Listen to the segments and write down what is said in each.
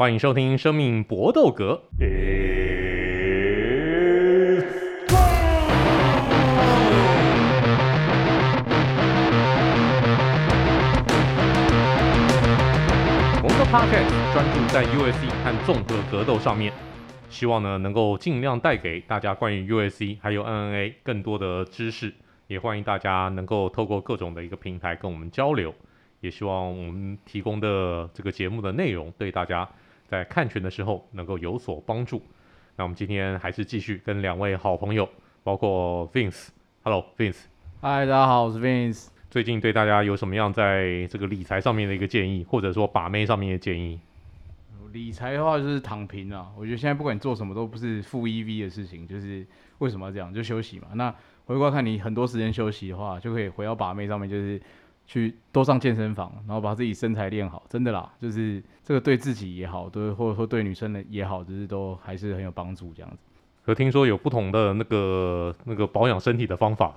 欢迎收听《生命搏斗格》。我们的 Podcast 专注在 UFC 和综合格斗上面，希望呢能够尽量带给大家关于 UFC 还有 NNA 更多的知识，也欢迎大家能够透过各种的一个平台跟我们交流，也希望我们提供的这个节目的内容对大家。在看拳的时候能够有所帮助。那我们今天还是继续跟两位好朋友，包括 Vince。Hello，Vince。嗨，大家好，我是 Vince。最近对大家有什么样在这个理财上面的一个建议，或者说把妹上面的建议？理财的话就是躺平啊。我觉得现在不管你做什么都不是负 EV 的事情，就是为什么要这样？就休息嘛。那回过看你很多时间休息的话，就可以回到把妹上面，就是。去多上健身房，然后把自己身材练好，真的啦，就是这个对自己也好，对或者说对女生的也好，就是都还是很有帮助这样子。可听说有不同的那个那个保养身体的方法，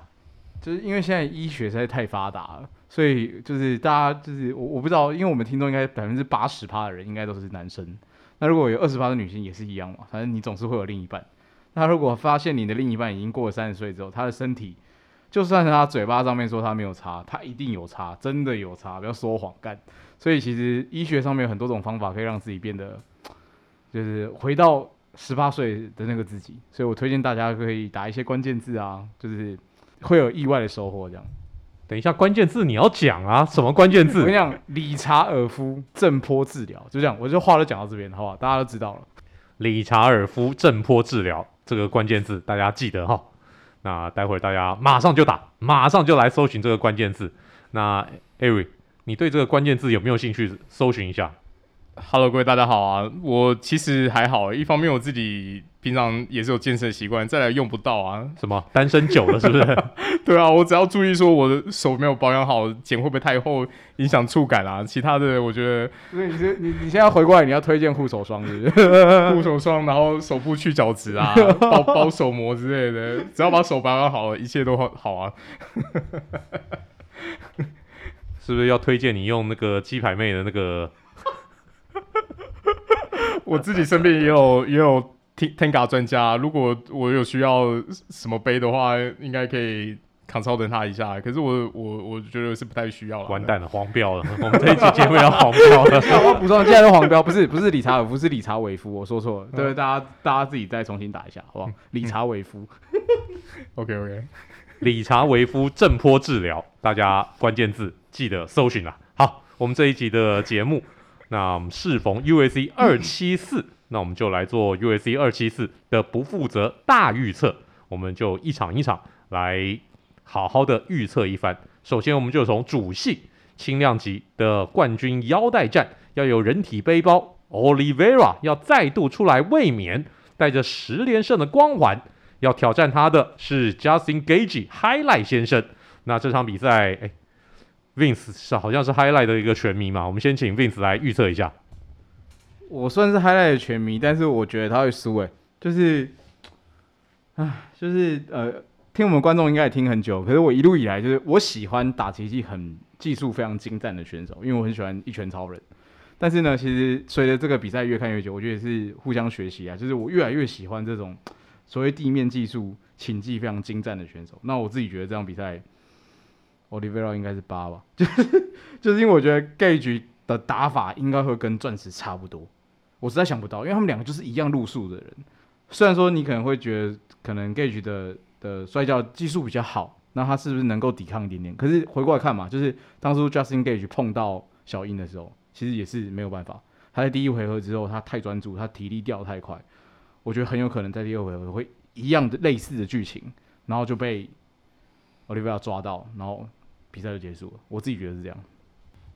就是因为现在医学实在太发达了，所以就是大家就是我我不知道，因为我们听众应该百分之八十趴的人应该都是男生，那如果有二十趴的女性也是一样嘛，反正你总是会有另一半。那如果发现你的另一半已经过了三十岁之后，他的身体。就算是他嘴巴上面说他没有差，他一定有差，真的有差，不要说谎干。所以其实医学上面有很多种方法可以让自己变得，就是回到十八岁的那个自己。所以我推荐大家可以打一些关键字啊，就是会有意外的收获。这样，等一下关键字你要讲啊，什么关键字？我跟你讲，理查尔夫震波治疗，就这样，我就话都讲到这边，好不好？大家都知道了。理查尔夫震波治疗这个关键字，大家记得哈。那待会儿大家马上就打，马上就来搜寻这个关键字。那 Ari，你对这个关键字有没有兴趣搜寻一下？Hello，各位大家好啊，我其实还好，一方面我自己。平常也是有健身的习惯，再来用不到啊。什么单身久了是不是？对啊，我只要注意说我的手没有保养好，剪会不会太厚，影响触感啊？其他的我觉得。所以你你你现在回过来，你要推荐护手霜是不是？护手霜，然后手部去角质啊，包包手膜之类的，只要把手保养好了，一切都好好啊。是不是要推荐你用那个鸡排妹的那个？我自己身边也有 也有。Tenga 专家，如果我有需要什么杯的话，应该可以 consult 他一下。可是我我我觉得是不太需要了。完蛋了，黄标了！我们这一期节目要黄标了。我补充，现在是黄标，不是不是理查尔夫，是理查韦夫，我说错了。对，大家大家自己再重新打一下，好不好？理查韦夫。OK OK，理查韦夫震波治疗，大家关键字记得搜寻了。好，我们这一集的节目，那适逢 UFC 二七四。那我们就来做 UFC 二七四的不负责大预测，我们就一场一场来好好的预测一番。首先，我们就从主系轻量级的冠军腰带战，要有人体背包 Olivera 要再度出来卫冕，带着十连胜的光环，要挑战他的是 Justin Gage Highlight 先生。那这场比赛，哎，Vince 是好像是 Highlight 的一个拳迷嘛？我们先请 Vince 来预测一下。我算是 Highlight 的拳迷，但是我觉得他会输诶，就是，唉，就是呃，听我们观众应该也听很久，可是我一路以来就是我喜欢打奇迹很技术非常精湛的选手，因为我很喜欢一拳超人。但是呢，其实随着这个比赛越看越久，我觉得是互相学习啊，就是我越来越喜欢这种所谓地面技术、擒技非常精湛的选手。那我自己觉得这场比赛 o l i v e r a 应该是八吧，就是就是因为我觉得 Gage 的打法应该会跟钻石差不多。我实在想不到，因为他们两个就是一样路数的人。虽然说你可能会觉得，可能 Gage 的的摔跤技术比较好，那他是不是能够抵抗一点点？可是回过来看嘛，就是当初 Justin Gage 碰到小鹰的时候，其实也是没有办法。他在第一回合之后，他太专注，他体力掉太快，我觉得很有可能在第二回合会一样的类似的剧情，然后就被 Oliveira 抓到，然后比赛就结束了。我自己觉得是这样。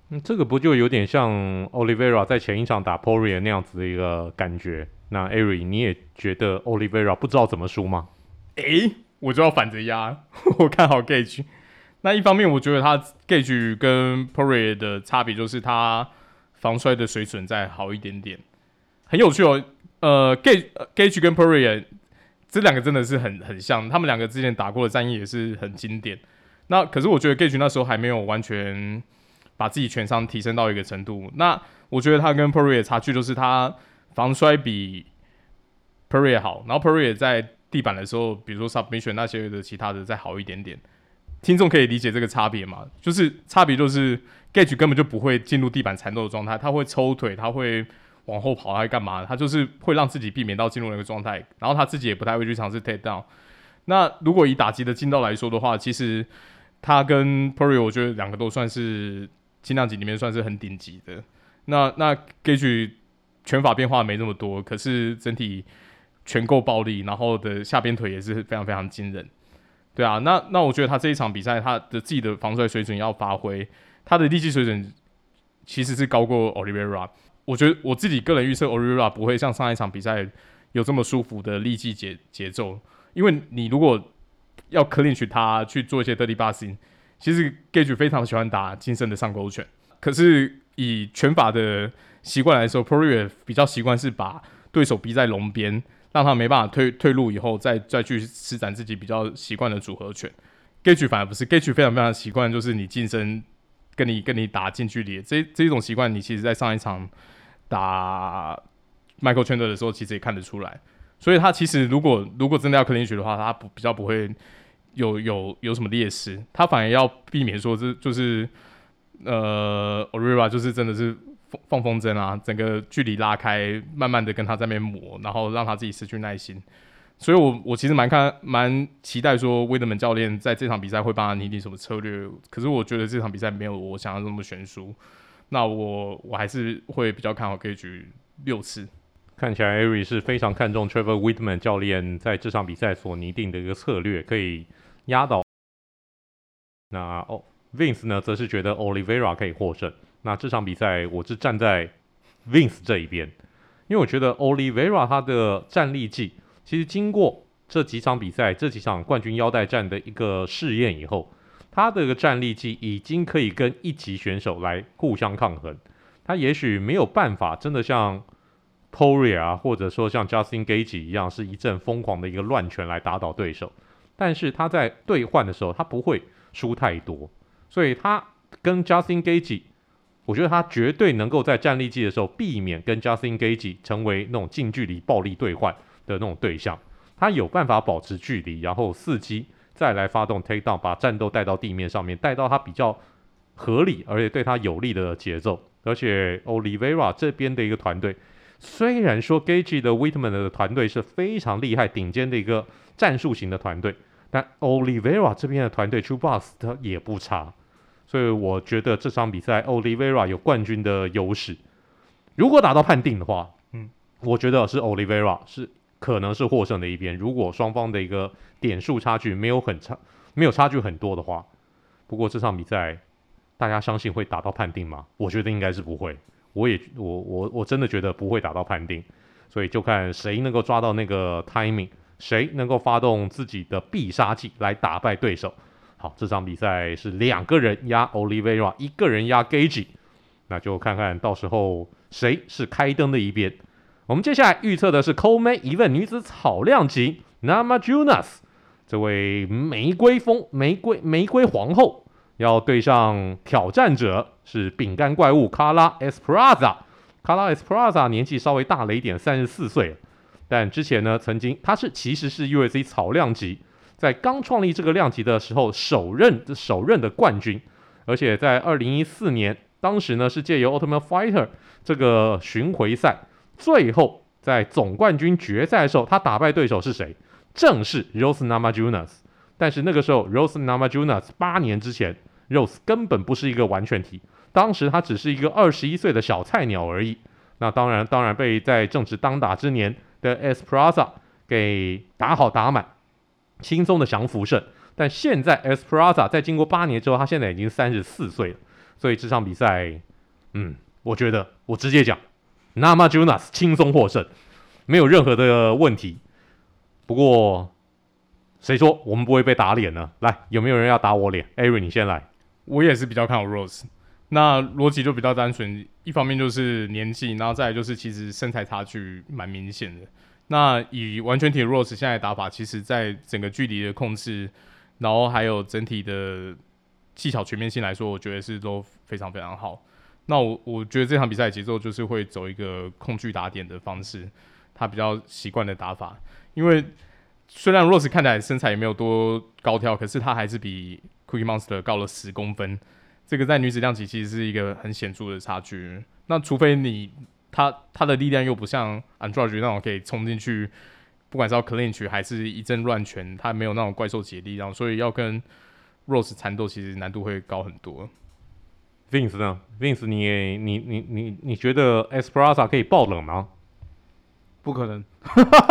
嗯，这个不就有点像 Oliveira 在前一场打 Poirier 那样子的一个感觉？那 Ari，你也觉得 Oliveira 不知道怎么输吗？诶，我就要反着压，我看好 Gaethje。那一方面，我觉得他 Gaethje 跟 Poirier 的差别就是他防摔的水准再好一点点。很有趣哦，呃，Gaethje Gaethje 跟 Poirier 这两个真的是很很像，他们两个之前打过的战役也是很经典。那可是我觉得 Gage 那时候还没有完全。把自己全伤提升到一个程度。那我觉得他跟 Poirier 差距就是他防摔比 Poirier 好，然后 Poirier 在地板的时候，比如说 submission 那些的其他的再好一点点。听众可以理解这个差别吗？就是差别就是 Gage 根本就不会进入地板缠斗的状态，他会抽腿，他会往后跑，他会干嘛？他就是会让自己避免到进入那个状态，然后他自己也不太会去尝试 take down。那如果以打击的劲道来说的话，其实他跟 Poirier 我觉得两个都算是轻量级里面算是很顶级的。那那 Gage 拳法变化没那么多，可是整体拳够暴力，然后的下边腿也是非常非常惊人。对啊，那那我觉得他这一场比赛，他的自己的防摔水准要发挥，他的力气水准其实是高过 Olivera。我觉得我自己个人预测 Olivera 不会像上一场比赛有这么舒服的力气节节奏，因为你如果要 clinch 他去做一些 dirty boxing，其实 Gage 非常喜欢打近身的上勾拳，可是以拳法的习惯来说，Pria 比较习惯是把对手逼在笼边。让他没办法退退路以后，再再去施展自己比较习惯的组合拳。Gage 反而不是，Gage 非常非常习惯，就是你近身跟你跟你打近距离，这这种习惯，你其实在上一场打 Michael Chandler 的时候，其实也看得出来。所以他其实如果如果真的要 clinch 的话，他不比较不会有有有什么劣势，他反而要避免说这就是呃 Oliveira 就是真的是。放放风筝啊，整个距离拉开，慢慢的跟他在那边磨，然后让他自己失去耐心。所以我，我其实蛮看蛮期待说威德门教练在这场比赛会帮他拟定什么策略。可是我觉得这场比赛没有我想象中那么悬殊。那我我还是会比较看好 Gaethje 六次。看起来 Ari 是非常看重 Trevor Wittman 教练在这场比赛所拟定的一个策略，可以压倒。那哦，Vince 呢，则是觉得 Olivera 可以获胜。那这场比赛我是站在 Vince 这一边，因为我觉得 Olivera 他的战力技其实经过这几场比赛、这几场冠军腰带战的一个试验以后，他的个战力技已经可以跟一级选手来互相抗衡。他也许没有办法真的像 p o r i e r 啊，或者说像 Justin Gaethje 一样，是一阵疯狂的一个乱拳来打倒对手，但是他在对换的时候，他不会输太多，所以他跟 Justin Gaethje 我觉得他绝对能够在战力技的时候避免跟 Justin Gaethje 成为那种近距离暴力对换的那种对象，他有办法保持距离，然后伺机再来发动 take down，把战斗带到地面上面，带到他比较合理而且对他有利的节奏。而且 Olivera 这边的一个团队，虽然说 Gaethje 的 Wittman 的团队是非常厉害、顶尖的一个战术型的团队，但 Oliveira 这边的团队 True Boss 他也不差。所以我觉得这场比赛，Oliveira 有冠军的优势。如果打到判定的话，嗯，我觉得是 Oliveira 是可能是获胜的一边。如果双方的一个点数差距没有很差，没有差距很多的话，不过这场比赛大家相信会打到判定吗？我觉得应该是不会。我也我我我真的觉得不会打到判定。所以就看谁能够抓到那个 timing，谁能够发动自己的必杀技来打败对手。好，这场比赛是两个人压 Olivera，一个人压 Gage，那就看看到时候谁是开灯的一边。我们接下来预测的是 Co-Main Event 女子草量级 Namajunas 这位玫瑰风玫瑰玫瑰皇后要对上挑战者是饼干怪物 Carla Esparza。Carla Esparza 年纪稍微大了一点，三十四岁，但之前呢，曾经他是其实是 UFC 草量级。在刚创立这个量级的时候，首任首任的冠军，而且在二零一四年，当时呢是借由 Ultimate Fighter 这个巡回赛，最后在总冠军决赛的时候，他打败对手是谁？正是 Rose Namajunas。但是那个时候，Rose Namajunas 八年之前，Rose 根本不是一个完全体，当时他只是一个二十一岁的小菜鸟而已。那当然，当然被在正值当打之年的 Esparza 给打好打满。轻松的降服胜，但现在 Esparza 在经过八年之后，他现在已经三十四岁了，所以这场比赛，嗯，我觉得我直接讲，Namajunas 轻松获胜，没有任何的问题。不过，谁说我们不会被打脸呢？来，有没有人要打我脸？Ari，你先来。我也是比较看好 Rose，那逻辑就比较单纯，一方面就是年纪，然后再来就是其实身材差距蛮明显的。那以完全体 Rose 现在打法，其实在整个距离的控制，然后还有整体的技巧全面性来说，我觉得是都非常非常好。那我我觉得这场比赛节奏就是会走一个控距打点的方式，他比较习惯的打法。因为虽然 Rose 看起来身材也没有多高挑，可是他还是比 Cookie Monster 高了十公分。这个在女子量级其实是一个很显著的差距。那除非你他他的力量又不像 Andrade 那种可以冲进去，不管是要 clinch 还是一阵乱拳，他没有那种怪兽级的力量，所以要跟 Rose 缠斗其实难度会高很多。Vince 呢？Vince，你你你你你觉得 Esparza 可以爆冷吗？不可能，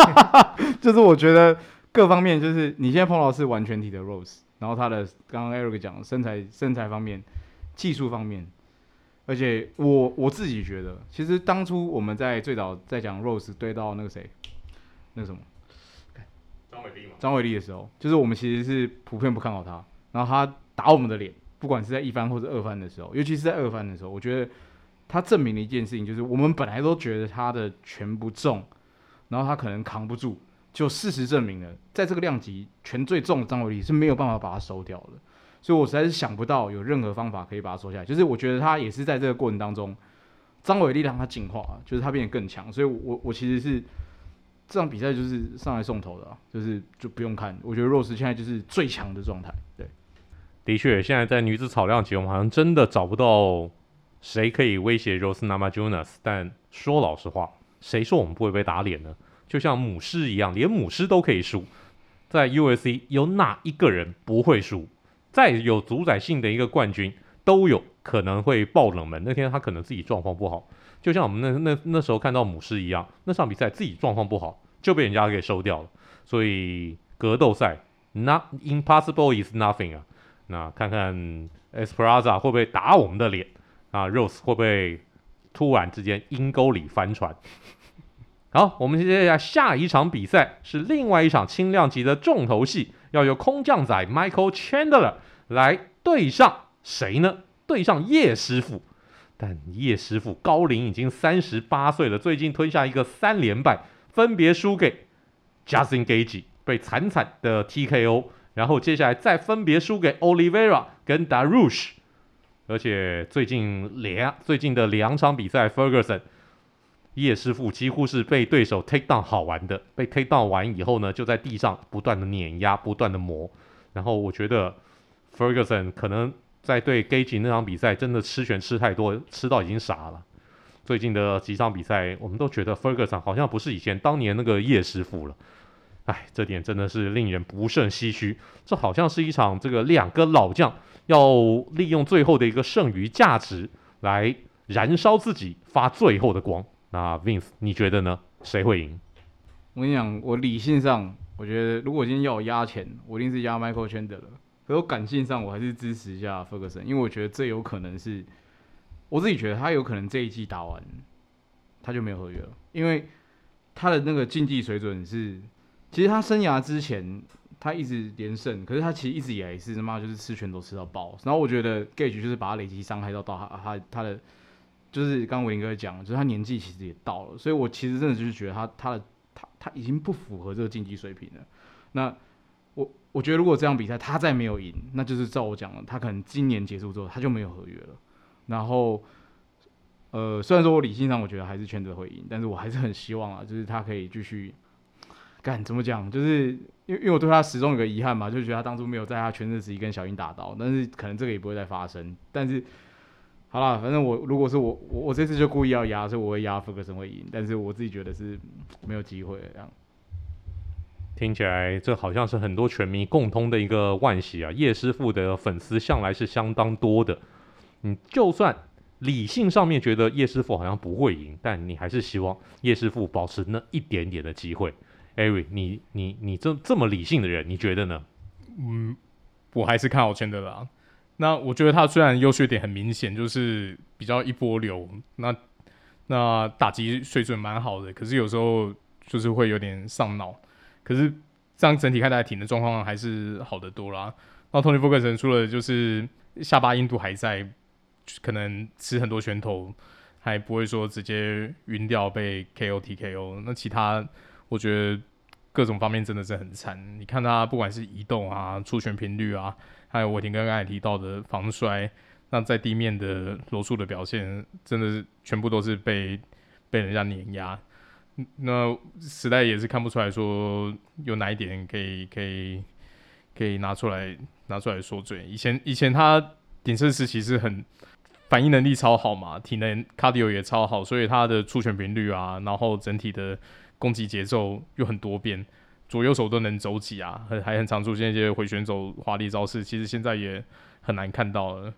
就是我觉得各方面，就是你现在碰到的是完全体的 Rose，然后他的刚刚 Eric 讲身材身材方面、技术方面，而且我我自己觉得，其实当初我们在最早在讲 Rose 对到那个谁，那个什么张伟丽嘛？张伟丽的时候，就是我们其实是普遍不看好他，然后他打我们的脸。不管是在一番或者二番的时候，尤其是在二番的时候，我觉得他证明了一件事情，就是我们本来都觉得他的拳不重，然后他可能扛不住，就事实证明了，在这个量级拳最重的张伟丽是没有办法把它收掉的，所以我实在是想不到有任何方法可以把它收下来。就是我觉得他也是在这个过程当中，张伟丽让他进化，就是他变得更强。所以我，我其实是这场比赛就是上来送头的，啊就是就不用看，我觉得 Rose 现在就是最强的状态，对。的确，现在在女子草量级，我们好像真的找不到谁可以威胁 Rose Namajunas。但说老实话，谁说我们不会被打脸呢？就像母狮一样，连母狮都可以输。在 UFC 有哪一个人不会输？再有主宰性的一个冠军，都有可能会爆冷门。那天他可能自己状况不好，就像我们那那那时候看到母狮一样，那场比赛自己状况不好，就被人家给收掉了。所以格斗赛，Not impossible is nothing 啊。那看看 Esparza 会不会打我们的脸啊？Rose 会不会突然之间阴沟里翻船？好，我们接下来下一场比赛是另外一场轻量级的重头戏，要由空降仔 Michael Chandler 来对上谁呢？对上叶师傅。但叶师傅高龄已经三十八岁了，最近吞下一个三连败，分别输给 Justin Gage 被惨惨的 TKO。然后接下来再分别输给 Olivera 跟 Darush，而且最近两最近的两场比赛，Ferguson 叶师傅几乎是被对手 take down 好玩的，被 take down 完以后呢，就在地上不断的碾压，不断的磨。然后我觉得 Ferguson 可能在对 Gaethje 那场比赛真的吃拳吃太多，吃到已经傻了。最近的几场比赛，我们都觉得 Ferguson 好像不是以前当年那个叶师傅了。哎，这点真的是令人不胜唏嘘。这好像是一场这个两个老将要利用最后的一个剩余价值来燃烧自己，发最后的光。那 Vince，你觉得呢？谁会赢？我跟你讲，我理性上我觉得，如果今天要我压钱，我一定是压 Michael Chandler 了。可我感性上，我还是支持一下 Ferguson，因为我觉得这有可能是，我自己觉得他有可能这一季打完他就没有合约了，因为他的那个竞技水准是。其实他生涯之前，他一直连胜，可是他其实一直以来是他妈就是吃拳头吃到爆。然后我觉得 Gage 就是把他累积伤害到到他他他的，就是刚刚伟林哥讲，就是他年纪其实也到了，所以我其实真的就是觉得他他的他他已经不符合这个竞技水平了。那我我觉得如果这场比赛他再没有赢，那就是照我讲了，他可能今年结束之后他就没有合约了。然后呃，虽然说我理性上我觉得还是圈子会赢，但是我还是很希望啊，就是他可以继续。干怎么讲？就是因为因为我对他始终有个遗憾嘛，就觉得他当初没有在他全盛时期跟小鹰打到，但是可能这个也不会再发生。但是好了，反正我如果是我我我这次就故意要压，所以我会压福格森会赢。但是我自己觉得是没有机会这样。听起来这好像是很多拳迷共通的一个惋惜啊！叶师傅的粉丝向来是相当多的。你就算理性上面觉得叶师傅好像不会赢，但你还是希望叶师傅保持那一点点的机会。Eric，你你你这这么理性的人，你觉得呢？嗯，我还是看好钱德啦。那我觉得他虽然优缺点很明显，就是比较一波流，那那打击水准蛮好的，可是有时候就是会有点上脑。可是这样整体看待，体能状况还是好得多啦。那 Tony Ferguson 除了就是下巴硬度还在，可能吃很多拳头，还不会说直接晕掉被 KO TKO。那其他。我觉得各种方面真的是很惨。你看他不管是移动啊、出拳频率啊，还有伟霆刚刚也提到的防摔，那在地面的柔术的表现，真的是全部都是被被人家碾压。那时代也是看不出来说有哪一点可以可以可以拿出来拿出来说嘴。以前以前他鼎盛时期是很反应能力超好嘛，体能 cardio 也超好，所以他的出拳频率啊，然后整体的攻击节奏又很多变，左右手都能走起啊，还还很常出现一些回旋走华丽招式。其实现在也很难看到了，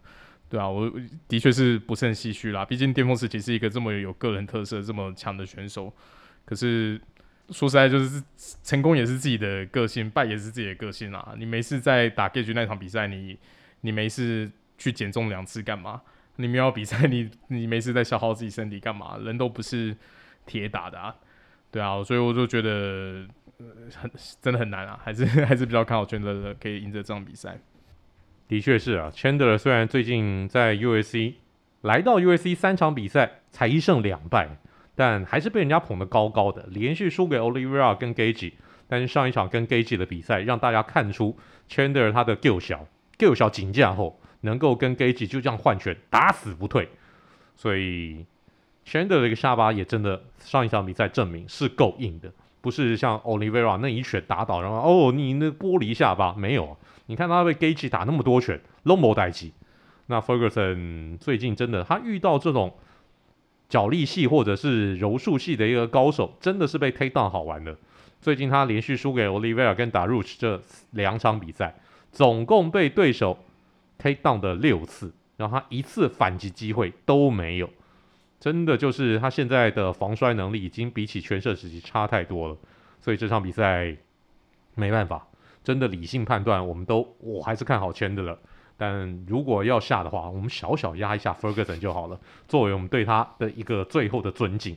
对啊，我的确是不胜唏嘘啦。毕竟巅峰时期是一个这么有个人特色、这么强的选手。可是说实在，就是成功也是自己的个性，败也是自己的个性啊。你没事在打 Gaethje 那场比赛，你你没事去减重两次干嘛？你没有比赛，你你没事在消耗自己身体干嘛？人都不是铁打的啊，对啊，所以我就觉得、很真的很难啊，还是 还是比较看好 Chandler 可以赢得这场比赛。的确是啊，Chandler 虽然最近在 UFC 来到 UFC 三场比赛才一胜两败。但还是被人家捧得高高的，连续输给 Olivera 跟 Gage，但是上一场跟 Gage 的比赛让大家看出 Chandler 他的 g i l 小 g i l 小紧架后能够跟 Gage 就这样换拳打死不退，所以 Chandler 的一个下巴也真的上一场比赛证明是够硬的，不是像 Olivera 那一拳打倒，然后哦你那玻璃下巴没有，你看他被 Gage 打那么多拳拢无代志，那 Ferguson 最近真的他遇到这种。角力系或者是柔术系的一个高手，真的是被 take down 好玩的。最近他连续输给 Olivera 跟 Dariush 这两场比赛，总共被对手 take down 的六次，然后他一次反击机会都没有。真的就是他现在的防摔能力已经比起全盛时期差太多了。所以这场比赛没办法，真的理性判断，我们都我还是看好 Chandler。但如果要下的话，我们小小压一下 Ferguson 就好了，作为我们对他的一个最后的尊敬。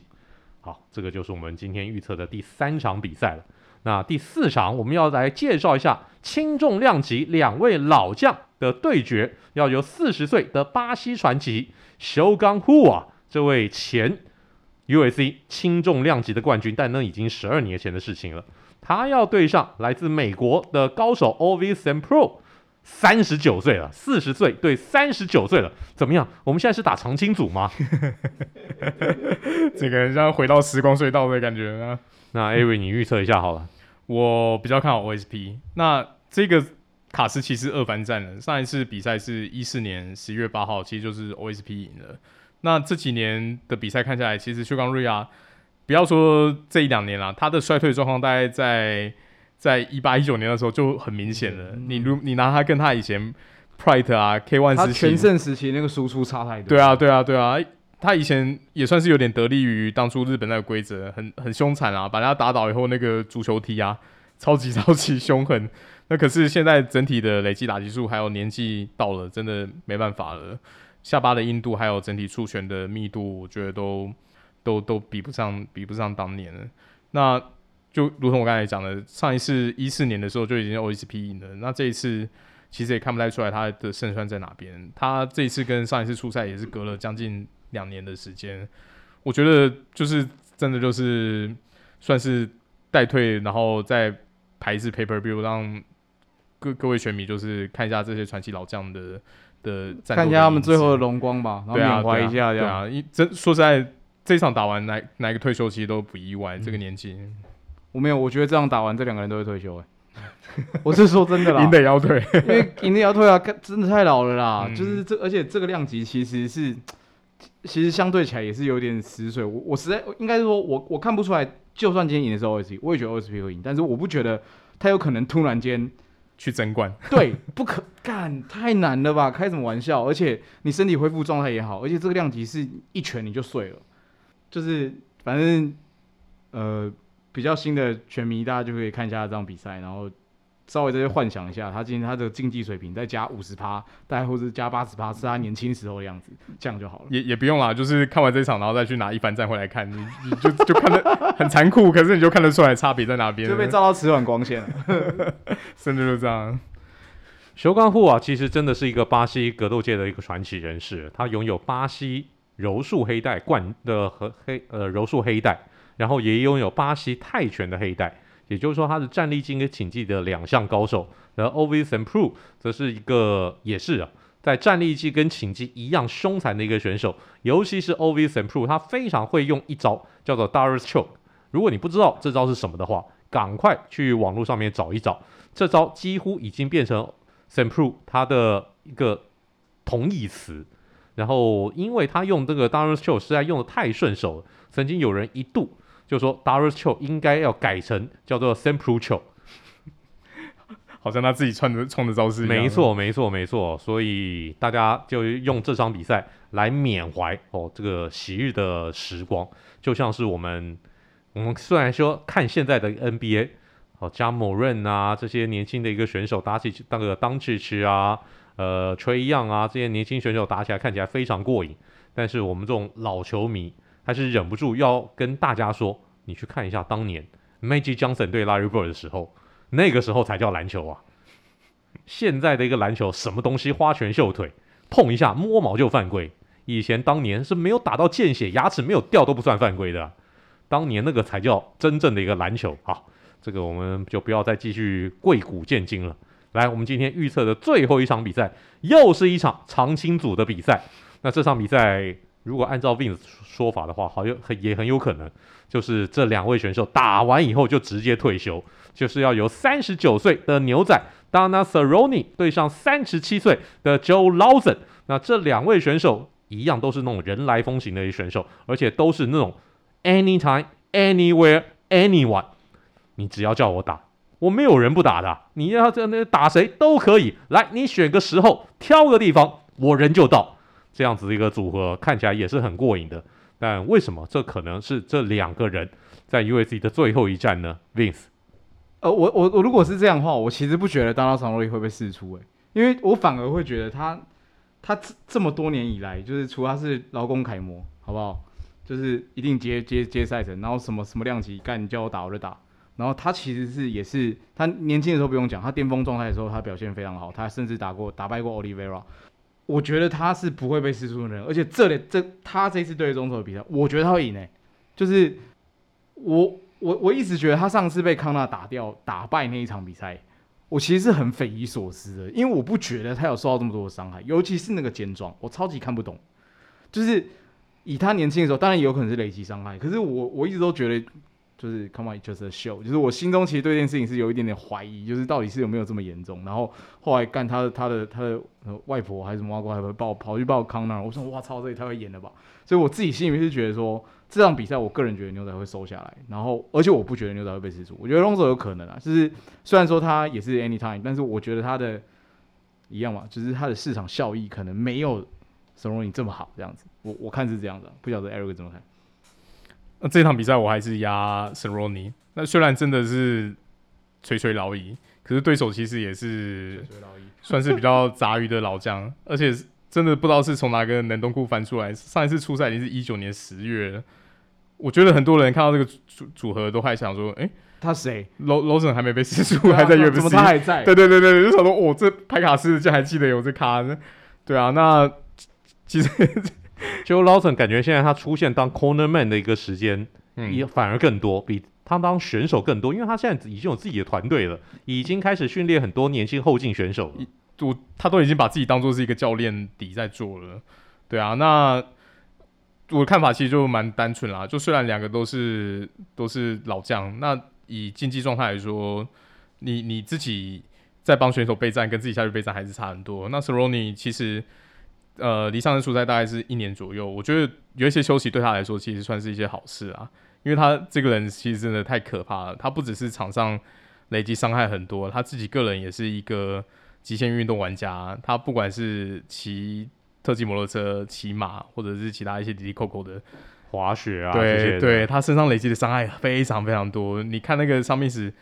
好，这个就是我们今天预测的第三场比赛了。那第四场我们要来介绍一下轻重量级两位老将的对决，要由四十岁的巴西传奇 Shogun Rua 这位前 UFC 轻重量级的冠军，但那已经十二年前的事情了。他要对上来自美国的高手 Ovince St. Preux 三十九岁了，四十岁对三十九岁了，怎么样？我们现在是打长青组吗？这个人像回到时光隧道的感觉啊。那艾瑞，你预测一下好了。我比较看好 OSP。那这个卡斯其实二番战了，上一次比赛是一四年十一月八号，其实就是 OSP 赢了。那这几年的比赛看下来，其实 Shogun Rua，不要说这一两年了，他的衰退状况大概在。在一八一九年的时候就很明显了。嗯、你如你拿他跟他以前 Pride 啊 K One 时期，他全盛时期那个输出差太多。对啊，对啊，对啊。他以前也算是有点得力于当初日本那个规则，很很凶残啊，把人家打倒以后那个足球踢啊，超级 超级凶狠。那可是现在整体的累计打击数还有年纪到了，真的没办法了。下巴的硬度还有整体触拳的密度，我觉得都都都比不上比不上当年了。那。就如同我刚才讲的，上一次一四年的时候就已经 OSP 赢了，那这一次其实也看不太出来他的胜算在哪边。他这一次跟上一次出赛也是隔了将近两年的时间，我觉得就是真的就是算是代退，然后再排一次 paper View，让各各位选迷就是看一下这些传奇老将的的战，看一下他们最后的荣光吧，然后缅怀一下这样。对啊，一真说实在，这场打完，哪哪一个退休其实都不意外，嗯、这个年纪。我没有，我觉得这样打完，这两个人都会退休哎。我是说真的啦，赢得要退，因为赢得要退啊，真的太老了啦。嗯、就是这，而且这个量级其实是，其实相对起来也是有点死水。我我实在应该是说我我看不出来，就算今天赢的是 OSP，我也觉得 OSP 会赢，但是我不觉得他有可能突然间去争冠。对，不可干，太难了吧？开什么玩笑？而且你身体恢复状态也好，而且这个量级是一拳你就碎了，就是反正呃。比较新的拳迷，大家就可以看一下这场比赛，然后稍微再去幻想一下他今天他的竞技水平，再加五十趴，大概或者加八十趴，是他年轻时候的样子，这样就好了。也也不用啦，就是看完这场，然后再去拿一番战回来看，你你就就看得很残酷，可是你就看得出来差别在哪边，就被照到瓷碗光线了，甚至就这样。修干户啊，其实真的是一个巴西格斗界的一个传奇人士，他拥有巴西柔术黑带冠的和黑呃柔术黑带。然后也拥有巴西泰拳的黑带，也就是说他是站立技跟请技的两项高手。而 Ovis and Prue 则是一个也是啊，在站立技跟请技一样凶残的一个选手，尤其是 Ovis and Prue，他非常会用一招叫做 Darius Choke。如果你不知道这招是什么的话，赶快去网络上面找一找，这招几乎已经变成 St. Prue 他的一个同义词。然后，因为他用这个 Darius Choke 实在用的太顺手了，曾经有人一度就说 Darius Choke 应该要改成叫做 St. Prue Choke，好像他自己创的创的招式一样。没错，没错，没错。所以大家就用这场比赛来缅怀哦这个昔日的时光，就像是我们。我们虽然说看现在的 NBA，哦，Ja Morant 啊，这些年轻的一个选手打起那个 Doncic 啊，呃，Trae Young 啊，这些年轻选手打起来看起来非常过瘾，但是我们这种老球迷还是忍不住要跟大家说，你去看一下当年 Magic Johnson 对 Larry Bird 的时候，那个时候才叫篮球啊！现在的一个篮球什么东西花拳绣腿，碰一下摸毛就犯规，以前当年是没有打到见血，牙齿没有掉都不算犯规的。当年那个才叫真正的一个篮球。啊，这个我们就不要再继续贵古贱今了。来，我们今天预测的最后一场比赛，又是一场常青组的比赛。那这场比赛，如果按照 Vince 说法的话，好有很也很有可能，就是这两位选手打完以后就直接退休，就是要由三十九岁的牛仔 Dana Cerone 对上三十七岁的 Joe Lauzon。那这两位选手一样都是那种人来疯型的选手，而且都是那种。Anytime, anywhere, anyone，你只要叫我打，我没有人不打的。你要这那打谁都可以。来，你选个时候，挑个地方，我人就到。这样子的一个组合看起来也是很过瘾的。但为什么这可能是这两个人在 UFC 的最后一战呢？Vince，呃，我我我如果是这样的话，我其实不觉得 Donald Cerrone 会被试出诶，因为我反而会觉得他他这这么多年以来，就是除了他是劳工楷模，好不好？就是一定接接接赛程，然后什么什么量级干，你叫我打我就打。然后他其实是也是他年轻的时候不用讲，他巅峰状态的时候他表现非常好，他甚至打过打败过 Olivera，。我觉得他是不会被释出的人，而且这里这他这次对中投的比赛，我觉得他会赢诶。就是我我我一直觉得他上次被康纳打掉打败那一场比赛，我其实是很匪夷所思的，因为我不觉得他有受到这么多的伤害，尤其是那个肩撞，我超级看不懂，就是。以他年轻的时候，当然有可能是累积伤害。可是我我一直都觉得，就是 come on just a show，就是我心中其实对这件事情是有一点点怀疑，就是到底是有没有这么严重。然后后来干他的他的他的外婆还是什么外公还会抱跑去报康纳，我说哇操，这也太会演了吧！所以我自己心里面是觉得说，这场比赛我个人觉得牛仔会收下来。然后而且我不觉得牛仔会被吃住，我觉得 Lonzo 有可能啊，就是虽然说他也是 anytime，但是我觉得他的一样嘛，就是他的市场效益可能没有。Cerrone 这么好，这样子，我我看是这样的，不晓得 Eric 怎么看？那这场比赛我还是压 Cerrone。那虽然真的是垂垂老矣，可是对手其实也是算是比较杂鱼的老将，而且真的不知道是从哪个冷冻库翻出来。上一次出赛已经是一九年十月了。我觉得很多人看到这个组组合都还想说，哎、欸，他谁？Lauzon 还没被释出，还在 UFC，怎么他还在？对对对对，就想说，哦，这拍卡斯就还记得有这卡。对啊，那。其实，就 Lawson 感觉现在他出现当 corner man 的一个时间，也反而更多，比他当选手更多，因为他现在已经有自己的团队了，已经开始训练很多年轻后进选手。我他都已经把自己当做是一个教练底在做了。对啊，那我的看法其实就蛮单纯啦。就虽然两个都是都是老将，那以竞技状态来说，你你自己在帮选手备战，跟自己下去备战还是差很多。那 Cerrone 其实。呃，离上次出赛大概是一年左右，我觉得有一些休息对他来说其实算是一些好事啊，因为他这个人其实真的太可怕了，他不只是场上累积伤害很多，他自己个人也是一个极限运动玩家，他不管是骑特技摩托车、骑马，或者是其他一些滴滴扣扣的滑雪啊，对对，他身上累积的伤害非常非常多，你看那个上面是。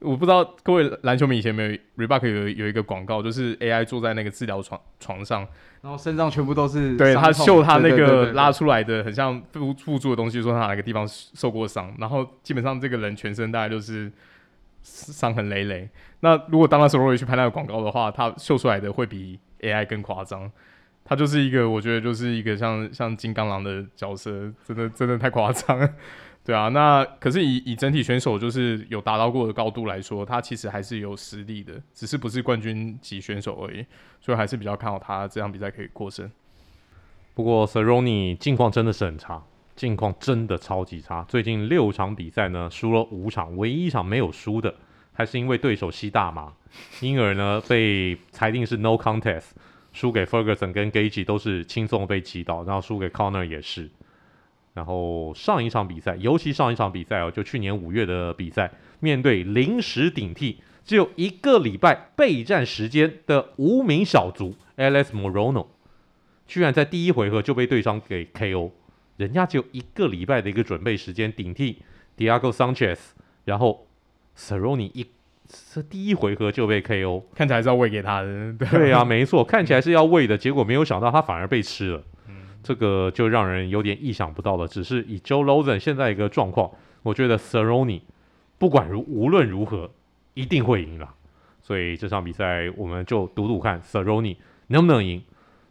我不知道各位篮球迷以前没有，Reebok 有有一个广告，就是 AI 坐在那个治疗床床上，然后身上全部都是，对，他秀他那个拉出来的很像辅辅助的东西，说他哪个地方受过伤，然后基本上这个人全身大概就是伤痕累累。那如果当他 Cerrone 去拍那个广告的话，他秀出来的会比 AI 更夸张。他就是一个，我觉得就是一个像像金刚狼的角色，真的真的太夸张了。对啊，那可是以以整体选手就是有达到过的高度来说，他其实还是有实力的，只是不是冠军级选手而已，所以还是比较看好他这场比赛可以过胜。不过 Cerrone 近况真的是很差，近况真的超级差。最近六场比赛呢，输了五场，唯一一场没有输的，还是因为对手吸大麻，因而呢被裁定是 No Contest，输给 Ferguson 跟 Gage 都是轻松被击倒，然后输给 Connor 也是。然后上一场比赛，尤其上一场比赛哦，就去年五月的比赛，面对临时顶替，只有一个礼拜备战时间的无名小卒 Alex Morono。居然在第一回合就被对方给 KO，人家只有一个礼拜的一个准备时间顶替 Diego Sanchez，然后 Cerrone 一这第一回合就被 KO，看起来是要喂给他的。对，对啊，没错，看起来是要喂的，结果没有想到他反而被吃了，嗯、这个就让人有点意想不到了。只是以 Joe Lauzon 现在一个状况，我觉得 Seroni 不管如无论如何一定会赢了，所以这场比赛我们就赌赌看 Seroni 能不能赢。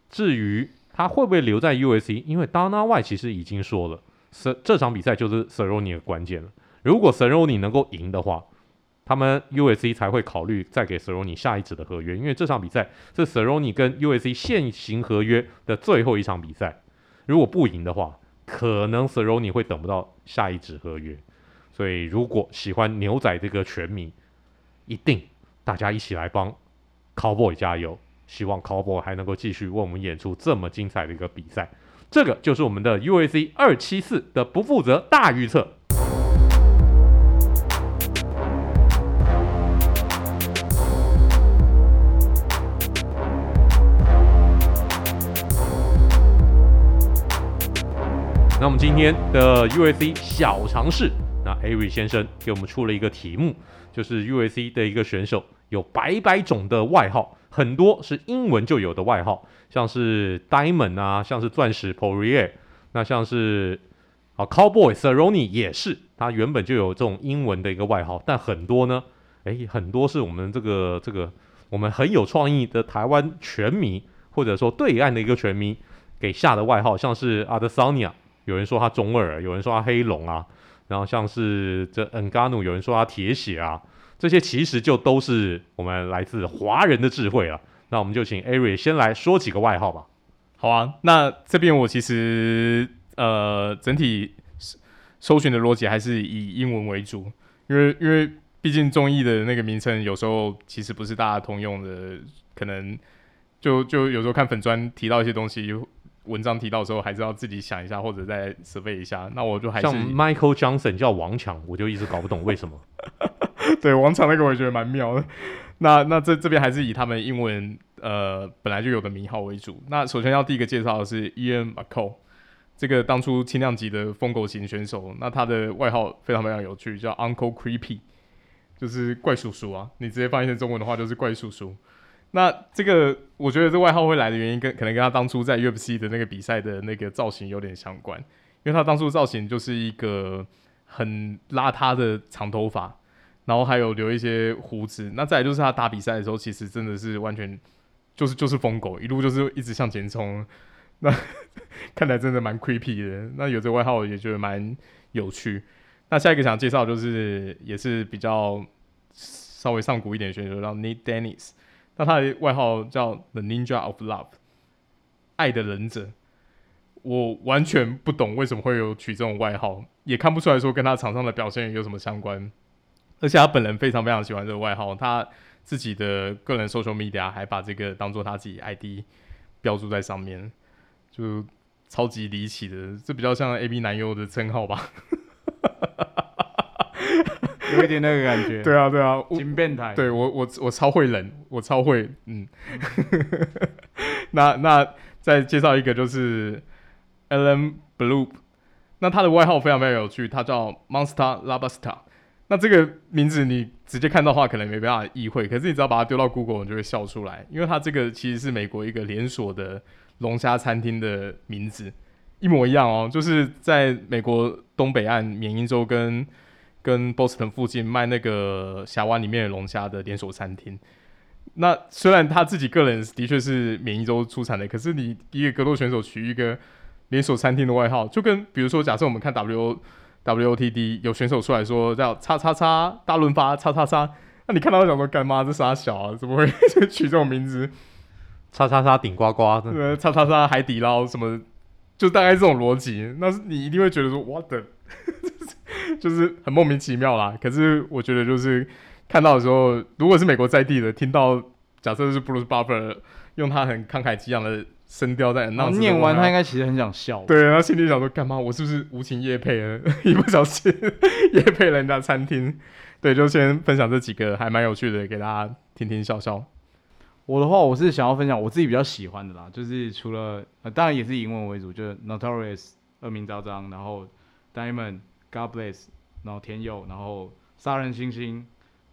至于他会不会留在 U.S.C，因为 Dana White 其实已经说了，这这场比赛就是 Seroni 的关键了。如果 Seroni 能够赢的话，他们 UFC 才会考虑再给 Cerrone 下一纸的合约，因为这场比赛是 Cerrone 跟 UFC 现行合约的最后一场比赛。如果不赢的话，可能 Cerrone 会等不到下一纸合约。所以，如果喜欢牛仔这个拳迷，一定大家一起来帮 Cowboy 加油。希望 Cowboy 还能够继续为我们演出这么精彩的一个比赛，这个就是我们的 UFC 二七四的不负责大预测。那我们今天的 UFC 小尝试，那 Ari 先生给我们出了一个题目，就是 UFC 的一个选手有百百种的外号。很多是英文就有的外号，像是 Diamond 啊，像是钻石 p o r i e r 那像是啊 Cowboy Cerrone 也是，他原本就有这种英文的一个外号。但很多呢，诶，很多是我们这个这个我们很有创意的台湾拳迷，或者说对岸的一个拳迷给下的外号，像是阿德桑尼亚有人说他中二，有人说他黑龙啊，然后像是这恩嘎努有人说他铁血啊。这些其实就都是我们来自华人的智慧了。那我们就请 Ari 先来说几个外号吧。好啊，那这边我其实呃整体搜寻的逻辑还是以英文为主，因为因为毕竟综艺的那个名称有时候其实不是大家通用的，可能就就有时候看粉专提到一些东西，文章提到的时候还是要自己想一下或者再 survey 一下。那我就还是像 Michael Johnson 叫王强，我就一直搞不懂为什么。对，王强那个我也觉得蛮妙的。那那这这边还是以他们英文呃本来就有的名号为主。那首先要第一个介绍的是 Ian McCall，这个当初轻量级的疯狗型选手。那他的外号非常非常有趣，叫 Uncle Creepy，就是怪叔叔啊。你直接翻译成中文的话就是怪叔叔。那这个我觉得这外号会来的原因跟可能跟他当初在 UFC 的那个比赛的那个造型有点相关，因为他当初造型就是一个很邋遢的长头发。然后还有留一些胡子，那再来就是他打比赛的时候，其实真的是完全就是就是疯狗，一路就是一直向前冲，那看来真的蛮 creepy 的。那有这外号也觉得蛮有趣。那下一个想介绍就是也是比较稍微上古一点的选手，叫 Nate Dennis，那他的外号叫 The Ninja of Love，爱的忍者。我完全不懂为什么会有取这种外号，也看不出来说跟他场上的表现有什么相关。而且他本人非常非常喜欢这个外号，他自己的个人 social media 还把这个当做他自己 ID 标注在上面，就超级离奇的，这比较像 AB 男优的称号吧，有一点那个感觉。对啊，对啊，金变态。对我，我我超会冷，我超会，嗯。那那再介绍一个就是 Alan Bloop，那他的外号非常非常有趣，他叫 Monster Lobster。那这个名字你直接看到的话，可能没办法意会。可是你只要把它丢到 Google，你就会笑出来，因为它这个其实是美国一个连锁的龙虾餐厅的名字，一模一样哦。就是在美国东北岸缅因州跟跟 Boston 附近卖那个峡湾里面的龙虾的连锁餐厅。那虽然他自己个人的确是缅因州出产的，可是你一个格斗选手取一个连锁餐厅的外号，就跟比如说假设我们看 W。WOTD 有选手出来说叫叉叉叉大润发叉叉叉，那你看到想说干妈？这傻小啊？怎么会 取这种名字？叉叉叉顶呱呱，对，叉叉叉海底捞什么，就大概这种逻辑。那是你一定会觉得说 what the，就是很莫名其妙啦。可是我觉得就是看到的时候，如果是美国在地的，听到假设是 Bruce Buffer 用他很慷慨激昂的。声调在那，念完他应该其实很想笑。对，他心里想说：“干嘛？我是不是无情夜配了？一不小心 夜配了人家餐厅。”对，就先分享这几个还蛮有趣的，给大家听听笑笑。我的话，我是想要分享我自己比较喜欢的啦，就是除了、呃、当然也是以英文为主，就是 Notorious 恶名昭彰，然后 Diamond God Bless，然后天佑，然后杀人猩猩，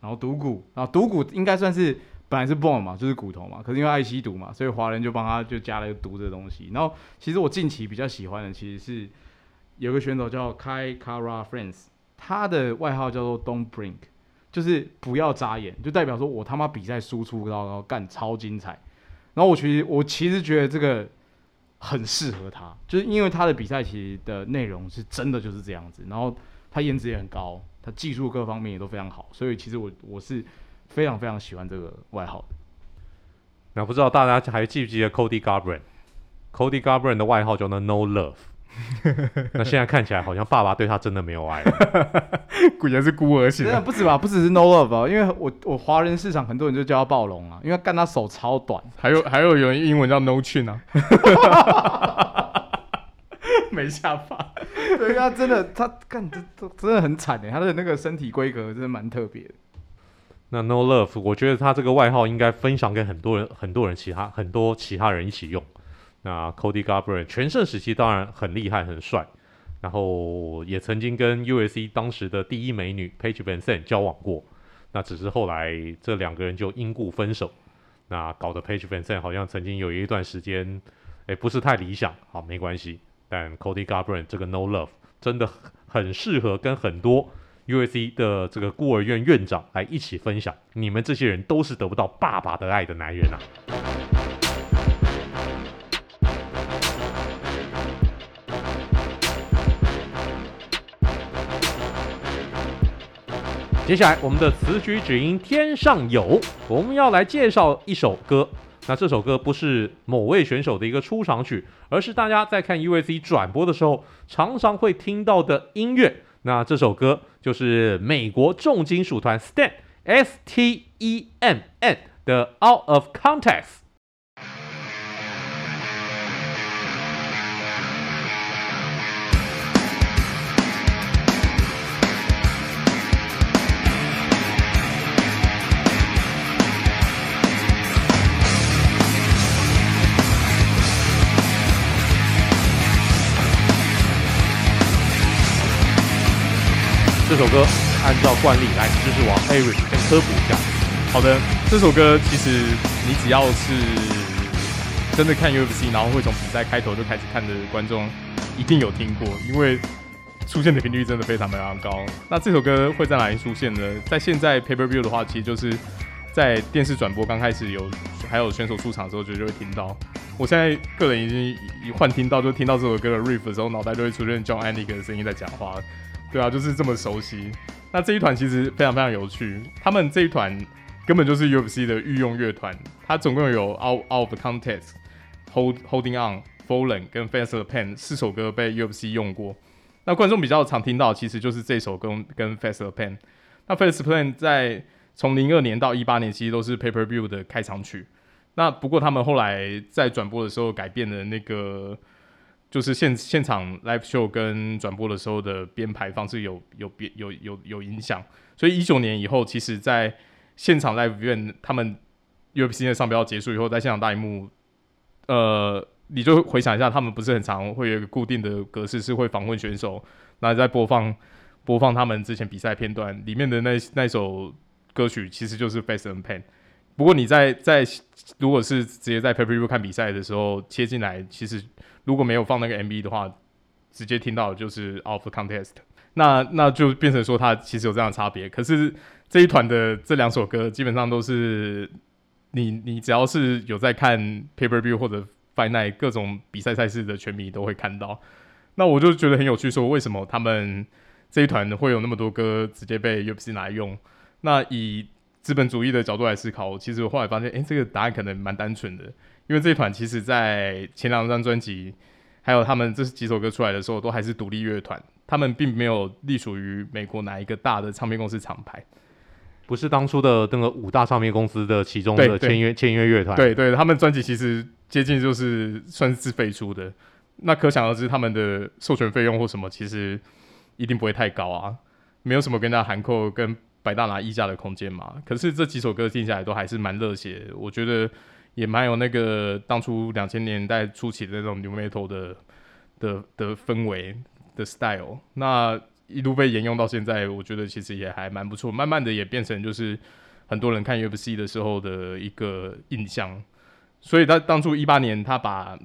然后毒骨，然后毒骨应该算是。本来是 Bone 嘛，就是骨头嘛，可是因为爱吸毒嘛，所以华人就帮他就加了一个毒这个东西。然后其实我近期比较喜欢的其实是有个选手叫 Kai Kara-France，他的外号叫做 Don't Blink，就是不要眨眼，就代表说我他妈比赛输出然后干超精彩。然后我其实我其实觉得这个很适合他，就是因为他的比赛其实的内容是真的就是这样子，然后他颜值也很高，他技术各方面也都非常好，所以其实我我是。非常非常喜欢这个外号的。那不知道大家还记不记得 Cody Garbrand？Cody Garbrand 的外号叫做 No Love。那现在看起来好像爸爸对他真的没有爱了，果然是孤儿型。不止吧，不只是 No Love 啊，因为我我华人市场很多人就叫他暴龙啊，因为干他手超短。还有还有有人英文叫 No Chin 啊，没下巴。对他真的他干这真的很惨哎，他的那个身体规格真的蛮特别的。那 No Love，我觉得他这个外号应该分享给很多人，很多人其他很多其他人一起用。那 Cody Garber 全盛时期当然很厉害很帅，然后也曾经跟 U.S.C 当时的第一美女 Paige VanZant 交往过。那只是后来这两个人就因故分手，那搞得 Paige VanZant 好像曾经有一段时间，哎，不是太理想。好，没关系。但 Cody Garber 这个 No Love 真的很适合跟很多。U.S.C 的这个孤儿院院长来一起分享，你们这些人都是得不到爸爸的爱的男人啊！接下来我们的此曲只应天上有，我们要来介绍一首歌。那这首歌不是某位选手的一个出场曲，而是大家在看 UFC 转播的时候常常会听到的音乐。那这首歌就是美国重金属团 Stem S T E M N 的 Out of Context。这首歌按照惯例来，知识王 Eric 先科普一下。好的，这首歌其实你只要是真的看 UFC，然后会从比赛开头就开始看的观众，一定有听过，因为出现的频率真的非常非常高。那这首歌会在哪里出现呢？在现在 Paper View 的话，其实就是在电视转播刚开始有还有选手出场的时候，就就会听到。我现在个人已经一换听到，就听到这首歌的 Riff 的时候，脑袋就会出现 Jon Anik 的声音在讲话。对啊，就是这么熟悉。那这一团其实非常非常有趣，他们这一团根本就是 UFC 的御用乐团。它总共有 Out of the Context、Hold Holding On、Fallen 跟 Fast as a Pain 四首歌被 UFC 用过。那观众比较常听到，其实就是这首歌跟 Fast as a Pain。那 Fast as a Pain 在从零二年到一八年，其实都是 Paper View 的开场曲。那不过他们后来在转播的时候改变了那个。就是现现场 live show 跟转播的时候的编排方式有有变有有有影响，所以一九年以后，其实在现场 live 院他们 UFC 的商标结束以后，在现场大荧幕，呃，你就回想一下，他们不是很常会有一个固定的格式，是会访问选手，然后再播放播放他们之前比赛片段里面的那那首歌曲，其实就是 Fast and Pain。不过你在在如果是直接在 Pay Per View 看比赛的时候切进来，其实。如果没有放那个 MV 的话，直接听到就是 Off Contest，那那就变成说它其实有这样的差别。可是这一团的这两首歌基本上都是你你只要是有在看 Paper View 或者 Fight Night 各种比赛赛事的全迷都会看到。那我就觉得很有趣，说为什么他们这一团会有那么多歌直接被 UFC 拿来用。那以资本主义的角度来思考，其实我后来发现，诶、这个答案可能蛮单纯的，因为这一团其实在前两张专辑，还有他们这几首歌出来的时候，都还是独立乐团，他们并没有隶属于美国哪一个大的唱片公司厂牌，不是当初的那个五大唱片公司的其中的签约签约乐团。对对，他们专辑其实接近就是算是自费出的，那可想而知他们的授权费用或什么，其实一定不会太高啊，没有什么跟大家含扣跟。百大拿溢价的空间嘛，可是这几首歌听下来都还是蛮热血，我觉得也蛮有那个当初两千年代初期的那种 nu metal 的的的氛围的 style，那一路被沿用到现在，我觉得其实也还蛮不错，慢慢的也变成就是很多人看 UFC 的时候的一个印象，所以他当初一八年他把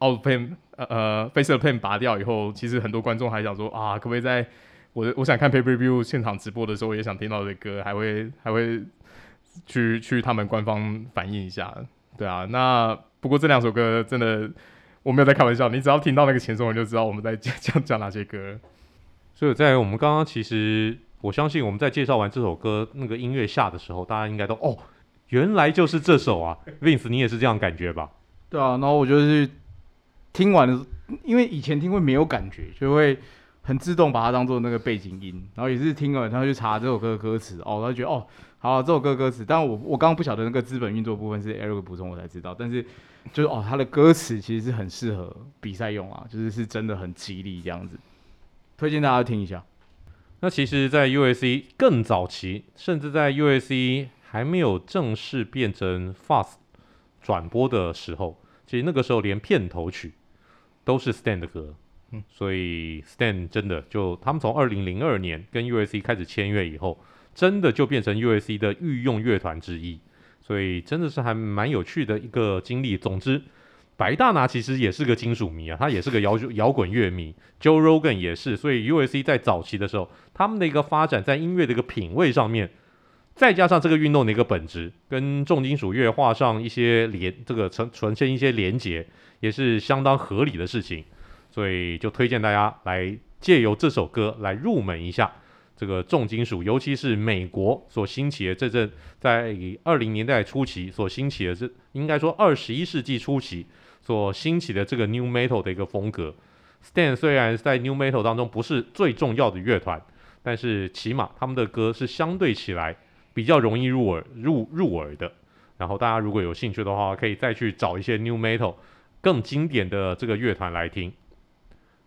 Out Pan 呃呃 Face the Pain 拔掉以后，其实很多观众还想说啊，可不可以在我我想看 Pay Per View 现场直播的时候，也想听到的歌，还会还会去去他们官方反映一下，对啊。那不过这两首歌真的我没有在开玩笑，你只要听到那个前奏，你就知道我们在 讲讲讲哪些歌。所以在我们刚刚其实，我相信我们在介绍完这首歌那个音乐下的时候，大家应该都哦，原来就是这首啊，Vince，你也是这样感觉吧？对啊，然后我就是听完了，因为以前听会没有感觉，就会。很自动把它当做那个背景音，然后也是听了，然后去查这首歌的歌词，哦，他觉得哦，好、这首歌歌词，但我我刚刚不晓得那个资本运作部分是 Eric 补充，我才知道，但是就是哦，他的歌词其实是很适合比赛用啊，就是是真的很激励这样子，推荐大家听一下。那其实，在 UFC 更早期，甚至在 UFC 还没有正式变成 Fast 转播的时候，其实那个时候连片头曲都是 Stan 的歌。所以 Stan 真的就他们从二零零二年跟 USC 开始签约以后，真的就变成 USC 的御用乐团之一，所以真的是还蛮有趣的一个经历。总之，白大拿其实也是个金属迷啊，他也是个摇摇滚乐迷，Joe Rogan 也是，所以 USC 在早期的时候，他们的一个发展在音乐的一个品味上面，再加上这个运动的一个本质，跟重金属乐画上一些连这个呈呈现一些连结，也是相当合理的事情。所以就推荐大家来借由这首歌来入门一下这个重金属，尤其是美国所兴起的这阵，在二零年代初期所兴起的这，应该说二十一世纪初期所兴起的这个 Nu Metal 的一个风格。Stan 虽然在 New Metal 当中不是最重要的乐团，但是起码他们的歌是相对起来比较容易入耳、入入耳的。然后大家如果有兴趣的话，可以再去找一些 New Metal 更经典的这个乐团来听。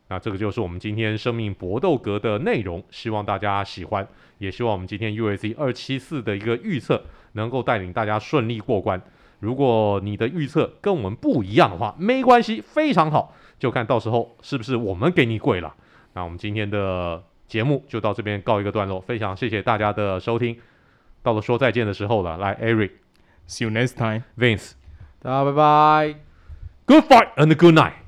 那这个就是我们今天生命搏斗格的内容，希望大家喜欢，也希望我们今天 UAC 二七四的一个预测能够带领大家顺利过关。如果你的预测跟我们不一样的话，没关系，非常好，就看到时候是不是我们给你跪了。那我们今天的节目就到这边告一个段落，非常谢谢大家的收听，到了说再见的时候了。来，Eric，See you next time，Vince，大家拜拜，Good fight and good night。